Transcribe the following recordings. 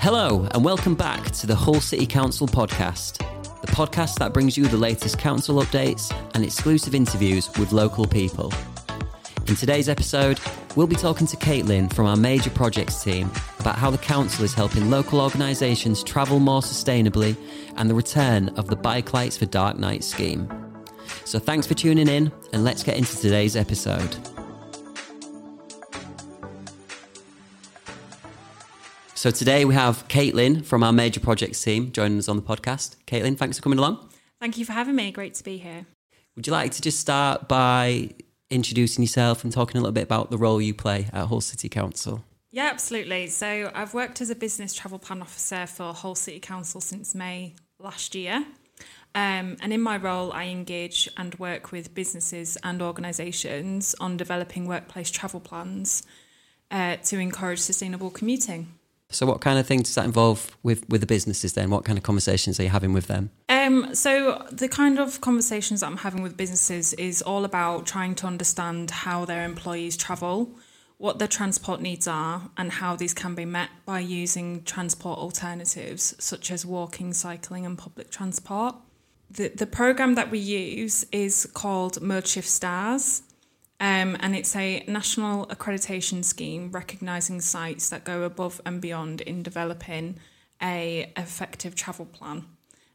Hello, and welcome back to the Hull City Council podcast, the podcast that brings you the latest council updates and exclusive interviews with local people. In today's episode, we'll be talking to Caitlynne from our major projects team about how the council is helping local organisations travel more sustainably and the return of the Bike Lights for Dark Night scheme. So thanks for tuning in, and let's get into today's episode. So today we have Caitlynne from our major projects team joining us on the podcast. Caitlynne, thanks for coming along. Thank you for having me. Great to be here. Would you like to just start by introducing yourself and talking a little bit about the role you play at Hull City Council? Yeah, absolutely. So I've worked as a business travel plan officer for Hull City Council since May last year. Um, and in my role, I engage and work with businesses and organisations on developing workplace travel plans uh, to encourage sustainable commuting. So, what kind of things does that involve with, with the businesses then? What kind of conversations are you having with them? Um, so, the kind of conversations that I'm having with businesses is all about trying to understand how their employees travel, what their transport needs are, and how these can be met by using transport alternatives such as walking, cycling, and public transport. The, the program that we use is called Modeshift STARS. Um, and it's a national accreditation scheme recognising sites that go above and beyond in developing a effective travel plan.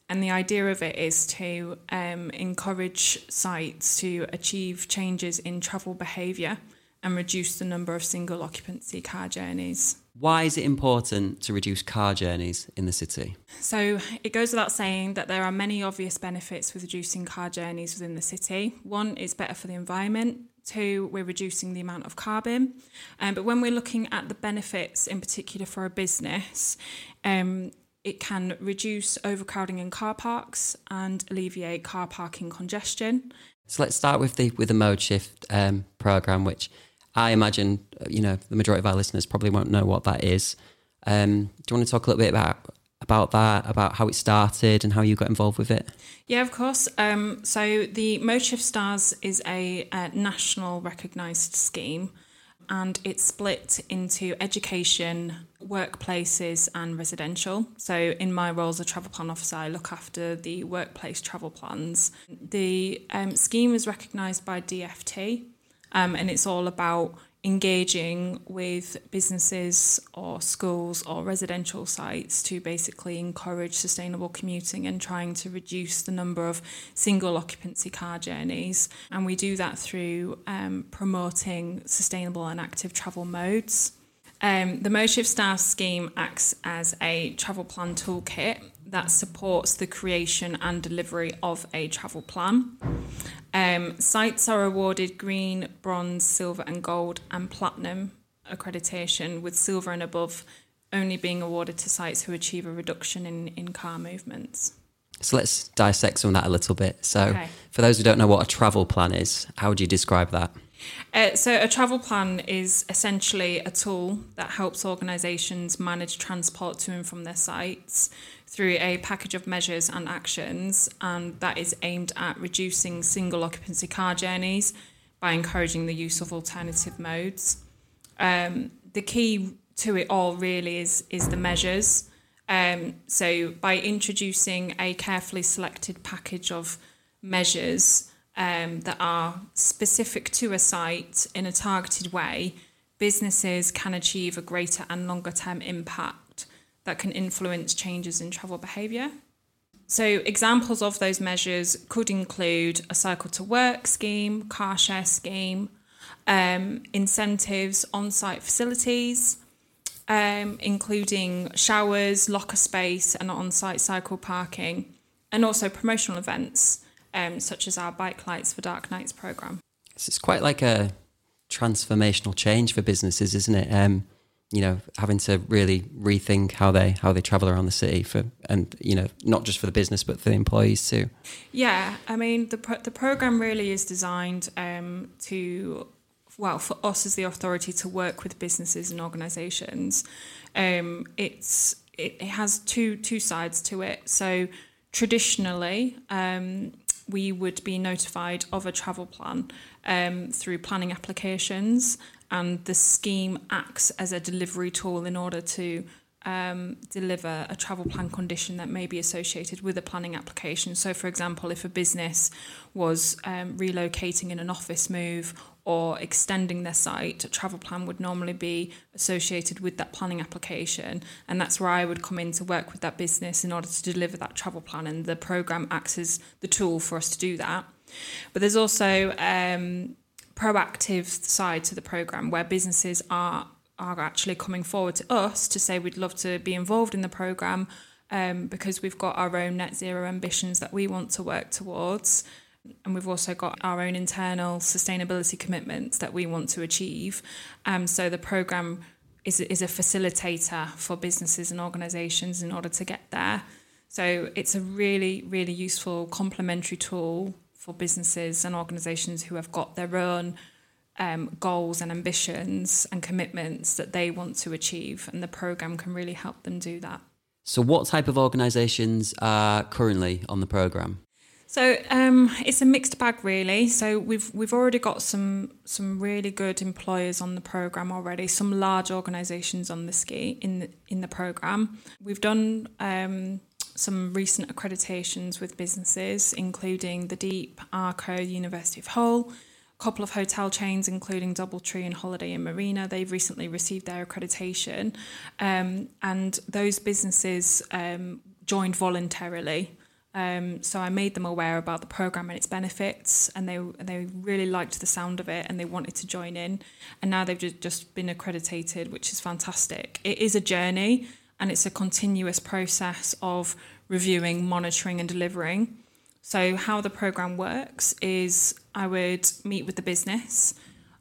And the idea of it is to um, encourage sites to achieve changes in travel behaviour and reduce the number of single occupancy car journeys. Why is it important to reduce car journeys in the city? So, it goes without saying that there are many obvious benefits with reducing car journeys within the city. One, it's better for the environment. Two, we're reducing the amount of carbon. Um, but when we're looking at the benefits, in particular for a business, um, it can reduce overcrowding in car parks and alleviate car parking congestion. So let's start with the with the Modeshift um, program, which I imagine you know the majority of our listeners probably won't know what that is. Um, do you want to talk a little bit about about that, about how it started and how you got involved with it? Yeah, of course. Um, so the Shift Stars is a, a national recognised scheme and it's split into education, workplaces, and residential. So, in my role as a travel plan officer, I look after the workplace travel plans. The um, scheme is recognised by DFT, um, and it's all about engaging with businesses or schools or residential sites to basically encourage sustainable commuting and trying to reduce the number of single occupancy car journeys. And we do that through um, promoting sustainable and active travel modes. Um, the Modeshift STARS scheme acts as a travel plan toolkit that supports the creation and delivery of a travel plan. Um, sites are awarded green, bronze, silver, and gold, and platinum accreditation, with silver and above only being awarded to sites who achieve a reduction in, in car movements. So let's dissect some of that a little bit. So, okay. for those who don't know what a travel plan is, how would you describe that? Uh, so, a travel plan is essentially a tool that helps organisations manage transport to and from their sites through a package of measures and actions, and that is aimed at reducing single occupancy car journeys by encouraging the use of alternative modes. Um, the key to it all really is is the measures. Um, so by introducing a carefully selected package of measures um, that are specific to a site in a targeted way, businesses can achieve a greater and longer term impact that can influence changes in travel behaviour. So, examples of those measures could include a cycle to work scheme, car share scheme, um, incentives on site facilities, um, including showers, locker space, and on site cycle parking, and also promotional events um, such as our Bike Lights for Dark Nights programme. It's quite like a transformational change for businesses, isn't it? Um, you know having to really rethink how they how they travel around the city for and you know not just for the business but for the employees too. Yeah i mean the pro- the program really is designed um, to well for us as the authority to work with businesses and organizations. Um, it's it, it, has two two sides to it. So traditionally um, we would be notified of a travel plan um, through planning applications and the scheme acts as a delivery tool in order to um, deliver a travel plan condition that may be associated with a planning application. So, for example, if a business was um, relocating in an office move or extending their site, a travel plan would normally be associated with that planning application. And that's where I would come in to work with that business in order to deliver that travel plan. And the program acts as the tool for us to do that. But there's also um, proactive side to the program where businesses are are actually coming forward to us to say we'd love to be involved in the program um, because we've got our own net zero ambitions that we want to work towards. And we've also got our own internal sustainability commitments that we want to achieve. Um, so the program is, is a facilitator for businesses and organisations in order to get there. So it's a really, really useful complementary tool for businesses and organisations who have got their own um, goals and ambitions and commitments that they want to achieve, and the program can really help them do that. So, what type of organisations are currently on the program? So um, it's a mixed bag, really. So we've we've already got some some really good employers on the program already. Some large organisations on the ski in the, in the program. We've done um, some recent accreditations with businesses, including the Deep, Arco, University of Hull a couple of hotel chains, including Doubletree and Holiday Inn Marina. They've recently received their accreditation, um, and those businesses um, joined voluntarily. Um, so I made them aware about the program and its benefits, and they they really liked the sound of it, and they wanted to join in. And now they've just, just been accredited, which is fantastic. It is a journey, and it's a continuous process of reviewing, monitoring, and delivering. So, how the program works is I would meet with the business,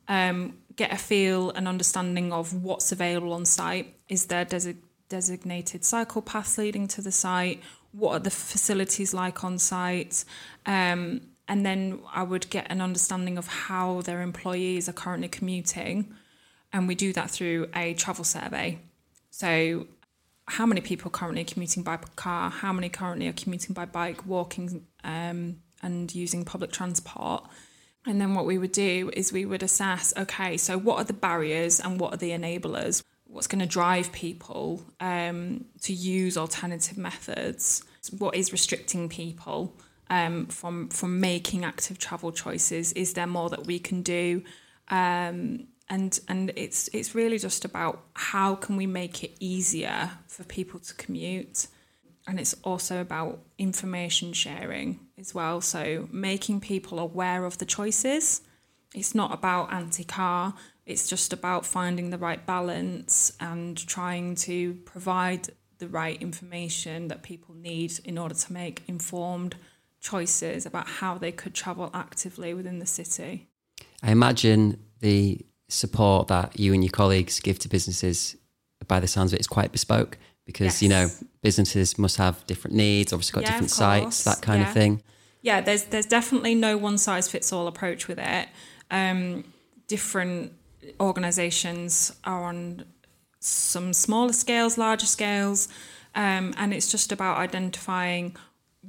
um, get a feel and understanding of what's available on site. Is there des- designated cycle paths leading to the site? What are the facilities like on site? Um, and then I would get an understanding of how their employees are currently commuting. And we do that through a travel survey. So, how many people currently are commuting by car? How many currently are commuting by bike, walking, um, and using public transport? And then what we would do is we would assess okay, so what are the barriers and what are the enablers? What's going to drive people um, to use alternative methods? What is restricting people um, from from making active travel choices? Is there more that we can do? Um, and and it's it's really just about how can we make it easier for people to commute and it's also about information sharing as well so making people aware of the choices it's not about anti-car it's just about finding the right balance and trying to provide the right information that people need in order to make informed choices about how they could travel actively within the city i imagine the support that you and your colleagues give to businesses, by the sounds of it, is quite bespoke because yes. you know businesses must have different needs, obviously got yeah, different sites, that kind yeah. of thing. Yeah, there's there's definitely no one size fits all approach with it. Um, different organisations are on some smaller scales, larger scales, um, and it's just about identifying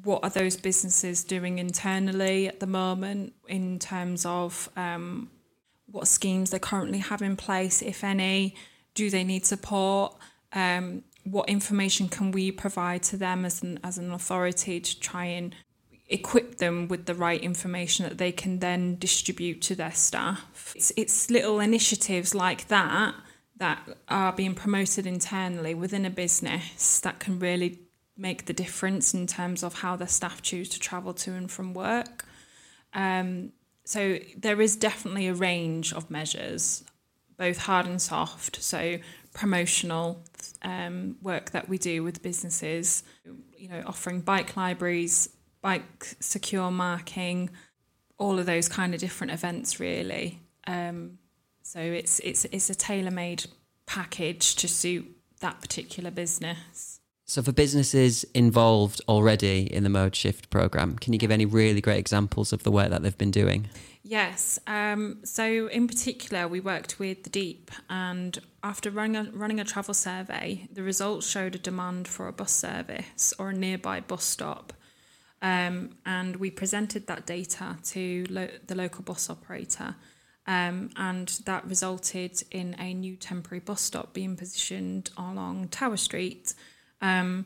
what are those businesses doing internally at the moment in terms of um, what schemes they currently have in place, if any. Do they need support? Um, what information can we provide to them as an, as an authority to try and equip them with the right information that they can then distribute to their staff? It's, it's little initiatives like that that are being promoted internally within a business that can really make the difference in terms of how their staff choose to travel to and from work. Um, so there is definitely a range of measures, both hard and soft. So promotional um, work that we do with businesses, you know, offering bike libraries, bike secure marking, all of those kind of different events, really. Um, so it's it's it's a tailor made package to suit that particular business. So, for businesses involved already in the Modeshift program, can you give any really great examples of the work that they've been doing? Yes. Um, so, in particular, we worked with the Deep, and after running a, running a travel survey, the results showed a demand for a bus service or a nearby bus stop. Um, and we presented that data to lo- the local bus operator, Um, and that resulted in a new temporary bus stop being positioned along Tower Street. Um,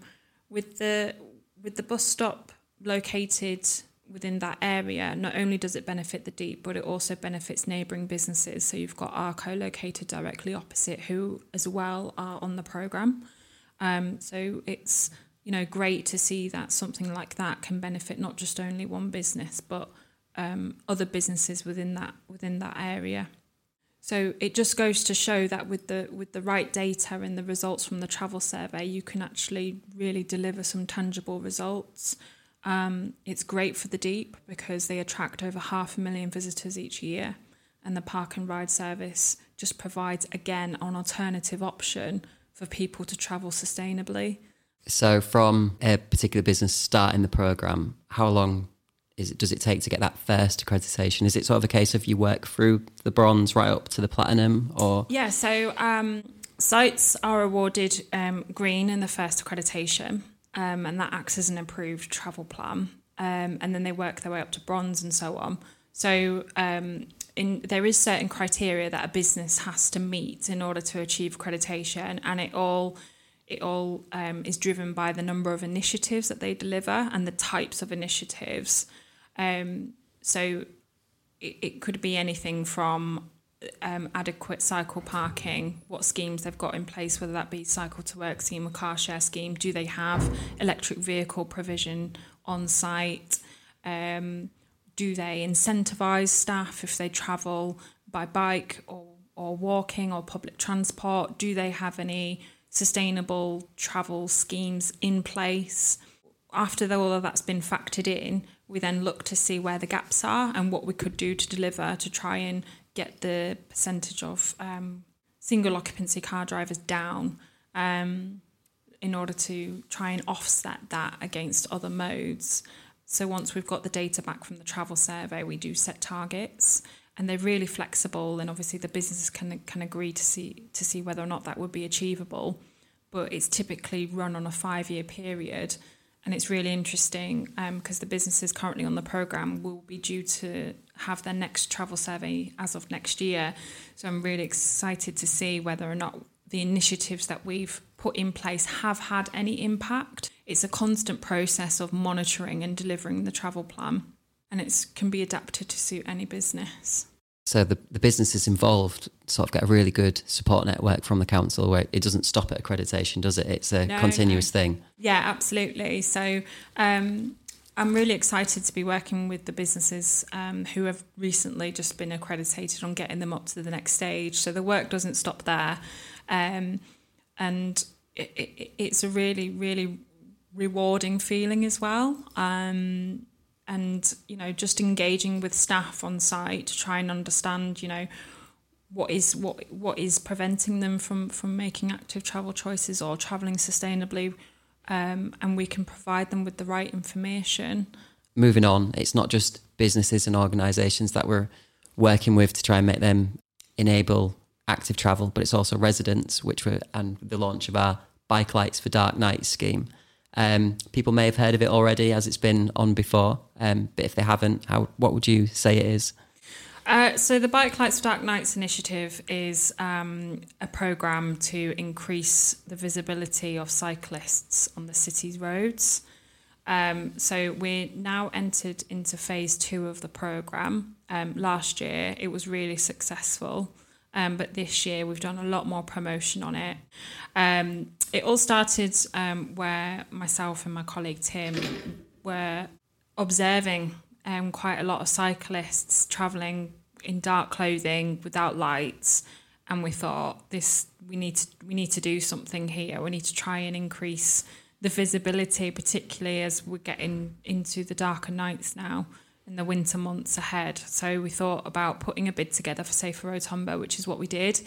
with the with the bus stop located within that area, not only does it benefit the deep, but it also benefits neighbouring businesses. So you've got Arco located directly opposite, who as well are on the program. Um, so it's you know great to see that something like that can benefit not just only one business, but um, other businesses within that within that area. So it just goes to show that with the with the right data and the results from the travel survey, you can actually really deliver some tangible results. Um, it's great for the deep because they attract over half a million visitors each year, and the park and ride service just provides again an alternative option for people to travel sustainably. So, from a particular business starting the program, how long is it, does it take to get that first accreditation? Is it sort of a case of you work through the bronze right up to the platinum, or yeah? So um, sites are awarded um, green in the first accreditation, um, and that acts as an approved travel plan, um, and then they work their way up to bronze and so on. So um, in, there is certain criteria that a business has to meet in order to achieve accreditation, and it all it all um, is driven by the number of initiatives that they deliver and the types of initiatives. Um, so it, it could be anything from um, adequate cycle parking, what schemes they've got in place, whether that be cycle to work scheme or car share scheme. Do they have electric vehicle provision on site? Um, do they incentivise staff if they travel by bike or, or walking or public transport? Do they have any sustainable travel schemes in place? After all of that's been factored in, we then look to see where the gaps are and what we could do to deliver to try and get the percentage of um, single occupancy car drivers down um, in order to try and offset that against other modes. So once we've got the data back from the travel survey, we do set targets and they're really flexible and obviously the businesses can can agree to see to see whether or not that would be achievable. But it's typically run on a five year period and it's really interesting because um, the businesses currently on the program will be due to have their next travel survey as of next year. So I'm really excited to see whether or not the initiatives that we've put in place have had any impact. It's a constant process of monitoring and delivering the travel plan, and it can be adapted to suit any business. So the, the businesses involved sort of get a really good support network from the council where it doesn't stop at accreditation, does it? It's a no, continuous no. thing. Yeah, absolutely. So um, I'm really excited to be working with the businesses um, who have recently just been accredited on getting them up to the next stage. So the work doesn't stop there. Um, and it, it, it's a really, really rewarding feeling as well. Um, and you know just engaging with staff on site to try and understand you know what is what what is preventing them from from making active travel choices or traveling sustainably um, and we can provide them with the right information. Moving on it's not just businesses and organizations that we're working with to try and make them enable active travel but it's also residents which were and the launch of our bike lights for dark nights scheme um, people may have heard of it already as it's been on before, um, but if they haven't, how what would you say it is? Uh, so the Bike Lights for Dark Nights initiative is um, a program to increase the visibility of cyclists on the city's roads. Um, so we're now entered into phase two of the program. Um, last year, it was really successful. Um, but this year we've done a lot more promotion on it. Um, it all started um, where myself and my colleague Tim were observing um, quite a lot of cyclists travelling in dark clothing without lights, and we thought this we need to we need to do something here. We need to try and increase the visibility, particularly as we're getting into the darker nights now in the winter months ahead. So we thought about putting a bid together for Safer Roads Humber, which is what we did.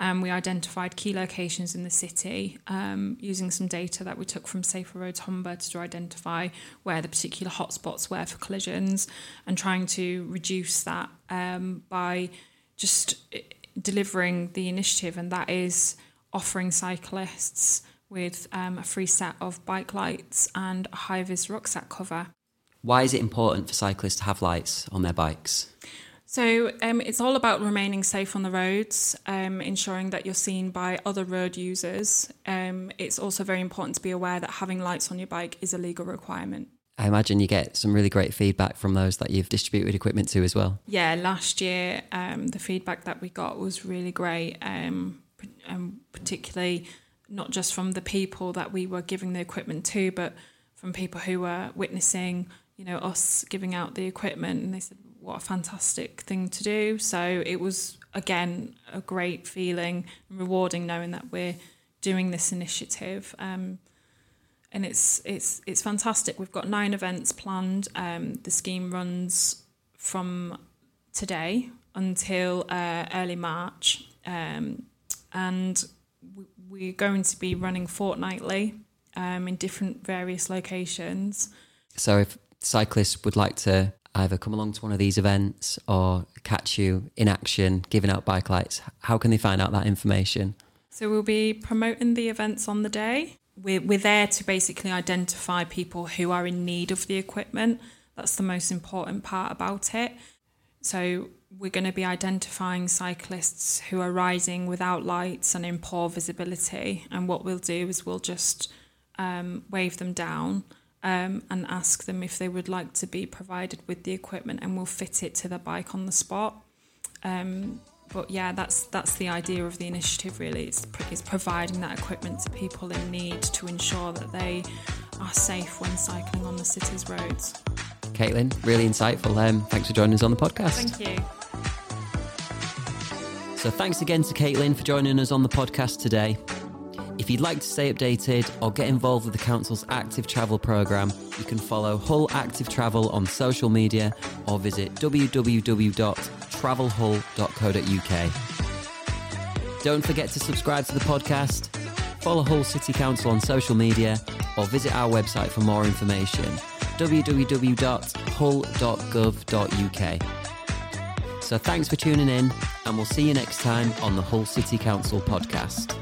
Um, we identified key locations in the city um, using some data that we took from Safer Roads Humber to identify where the particular hotspots were for collisions and trying to reduce that um, by just eh, delivering the initiative, and that is offering cyclists with um, a free set of bike lights and a high vis rucksack cover. Why is it important for cyclists to have lights on their bikes? So um, it's all about remaining safe on the roads, um, ensuring that you're seen by other road users. Um, it's also very important to be aware that having lights on your bike is a legal requirement. I imagine you get some really great feedback from those that you've distributed equipment to as well. Yeah, last year um, the feedback that we got was really great, um, and particularly not just from the people that we were giving the equipment to, but from people who were witnessing, you know, us giving out the equipment, and they said, "What a fantastic thing to do!" So it was again a great feeling and rewarding knowing that we're doing this initiative. Um, and it's it's it's fantastic. We've got nine events planned. Um, the scheme runs from today until uh, early March, um, and we're going to be running fortnightly um, in different various locations. So, if cyclists would like to either come along to one of these events or catch you in action giving out bike lights, how can they find out that information? So, we'll be promoting the events on the day we're, we're there to basically identify people who are in need of the equipment. That's the most important part about it. So we're going to be identifying cyclists who are riding without lights and in poor visibility. And what we'll do is we'll just um, wave them down um, and ask them if they would like to be provided with the equipment, and we'll fit it to the bike on the spot. Um, but yeah, that's that's the idea of the initiative. Really, it's, it's providing that equipment to people in need to ensure that they are safe when cycling on the city's roads. Caitlynne, really insightful. Um, thanks for joining us on the podcast. Thank you. So thanks again to Caitlynne for joining us on the podcast today. If you'd like to stay updated or get involved with the Council's Active Travel programme, you can follow Hull Active Travel on social media or visit www.travelhull.co.uk. Don't forget to subscribe to the podcast, follow Hull City Council on social media, or visit our website for more information www.hull.gov.uk. So thanks for tuning in, and we'll see you next time on the Hull City Council podcast.